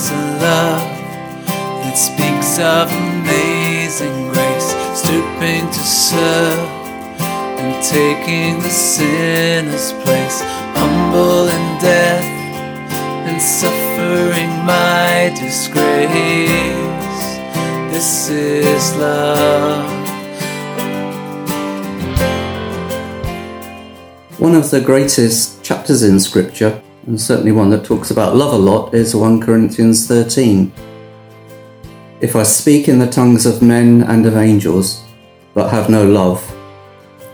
is a love that speaks of amazing grace, stooping to serve and taking the sinner's place, humble in death and suffering my disgrace. This is love. One of the greatest chapters in Scripture, and certainly one that talks about love a lot, is 1 Corinthians 13. If I speak in the tongues of men and of angels, but have no love,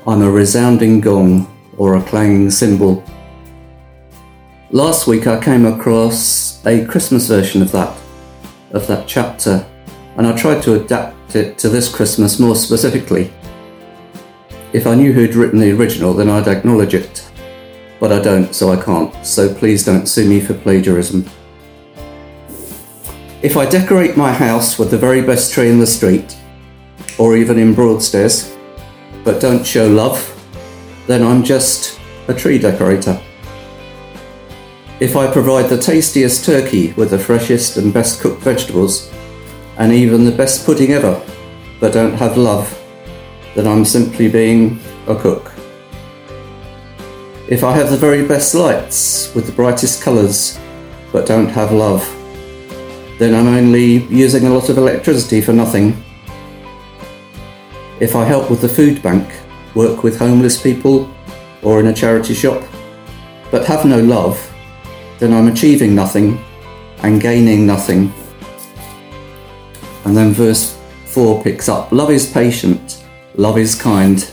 I'm a resounding gong or a clanging cymbal. Last week I came across a Christmas version of that, of that chapter, and I tried to adapt it to this Christmas more specifically. If I knew who'd written the original, then I'd acknowledge it. But I don't, so I can't, so please don't sue me for plagiarism. If I decorate my house with the very best tree in the street, or even in Broadstairs, but don't show love, then I'm just a tree decorator. If I provide the tastiest turkey with the freshest and best cooked vegetables, and even the best pudding ever, but don't have love, then I'm simply being a cook. If I have the very best lights with the brightest colours but don't have love, then I'm only using a lot of electricity for nothing. If I help with the food bank, work with homeless people, or in a charity shop, but have no love, then I'm achieving nothing and gaining nothing. And then verse 4 picks up Love is patient Love is kind.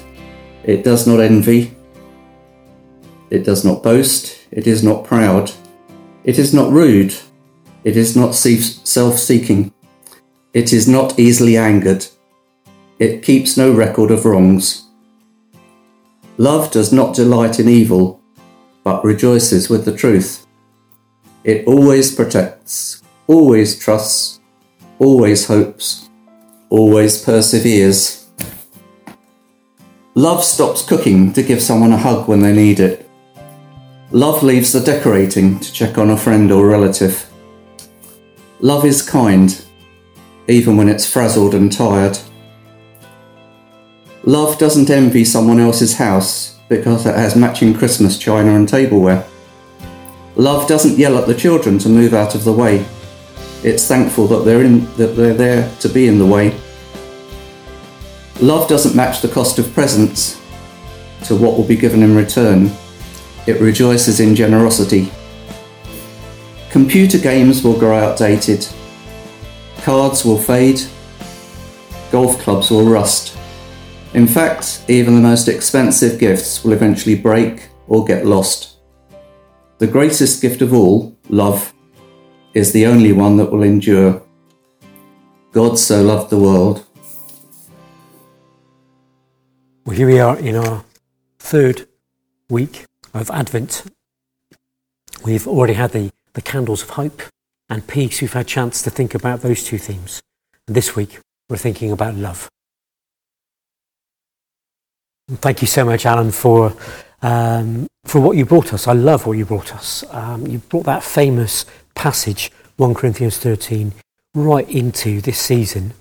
It does not envy. It does not boast. It is not proud. It is not rude. It is not self seeking. It is not easily angered. It keeps no record of wrongs. Love does not delight in evil, but rejoices with the truth. It always protects, always trusts, always hopes, always perseveres. Love stops cooking to give someone a hug when they need it. Love leaves the decorating to check on a friend or relative. Love is kind, even when it's frazzled and tired. Love doesn't envy someone else's house because it has matching Christmas china and tableware. Love doesn't yell at the children to move out of the way. It's thankful that they're, in, that they're there to be in the way Love doesn't match the cost of presents to what will be given in return. It rejoices in generosity. Computer games will grow outdated. Cards will fade. Golf clubs will rust. In fact, even the most expensive gifts will eventually break or get lost. The greatest gift of all, love, is the only one that will endure. God so loved the world well, here we are in our third week of Advent. We've already had the, the candles of hope and peace. We've had a chance to think about those two themes. And this week, we're thinking about love. Thank you so much, Alan, for, um, for what you brought us. I love what you brought us. Um, you brought that famous passage, 1 Corinthians 13, right into this season,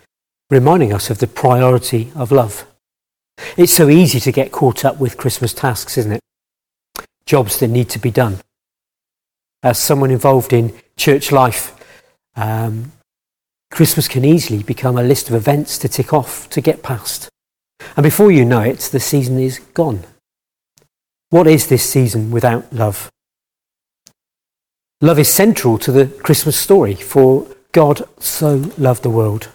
reminding us of the priority of love. It's so easy to get caught up with Christmas tasks, isn't it? Jobs that need to be done. As someone involved in church life, um, Christmas can easily become a list of events to tick off, to get past. And before you know it, the season is gone. What is this season without love? Love is central to the Christmas story, for God so loved the world.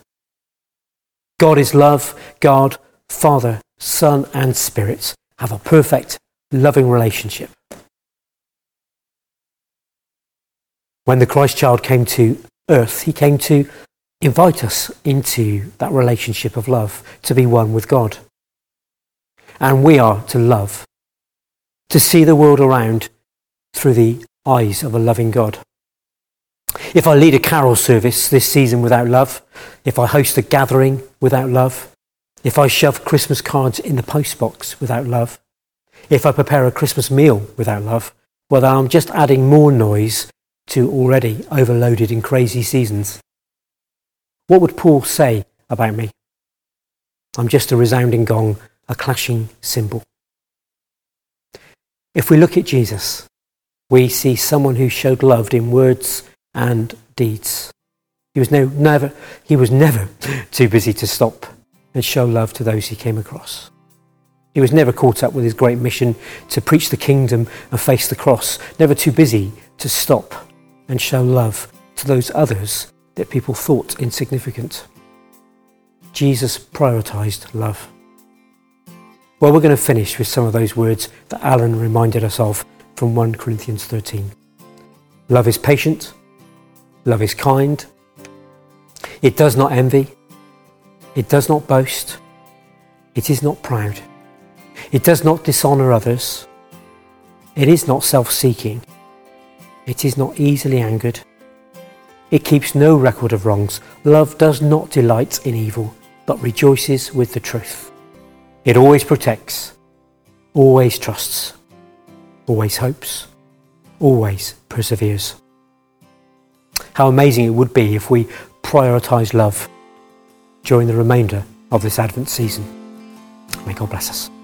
God is love. God, Father, Son, and Spirit have a perfect, loving relationship. When the Christ child came to earth, he came to invite us into that relationship of love, to be one with God. And we are to love, to see the world around through the eyes of a loving God. If I lead a carol service this season without love, if I host a gathering without love, if I shove Christmas cards in the postbox without love, if I prepare a Christmas meal without love, well, then I'm just adding more noise to already overloaded in crazy seasons. What would Paul say about me? I'm just a resounding gong, a clashing cymbal. If we look at Jesus, we see someone who showed love in words and deeds. He was, no, never, he was never too busy to stop and show love to those he came across. He was never caught up with his great mission to preach the kingdom and face the cross, never too busy to stop and show love to those others that people thought insignificant. Jesus prioritized love. Well, we're going to finish with some of those words that Alan reminded us of from 1 Corinthians 13. Love is patient, love is kind, it does not envy, it does not boast, it is not proud, it does not dishonour others, it is not self seeking, it is not easily angered, it keeps no record of wrongs. Love does not delight in evil, but rejoices with the truth. It always protects, always trusts, always hopes, always perseveres. How amazing it would be if we prioritise love during the remainder of this Advent season. May God bless us.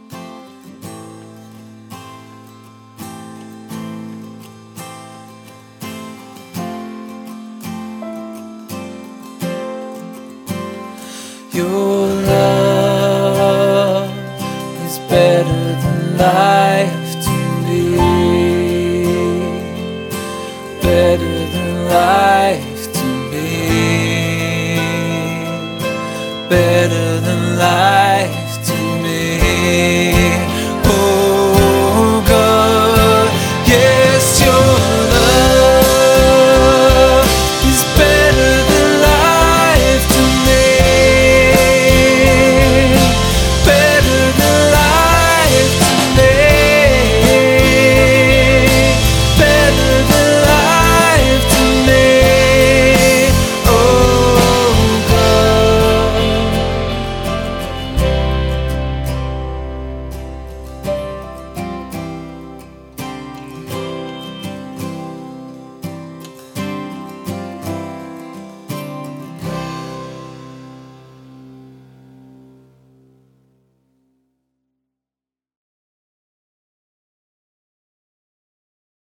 Your love is better than life to better than life.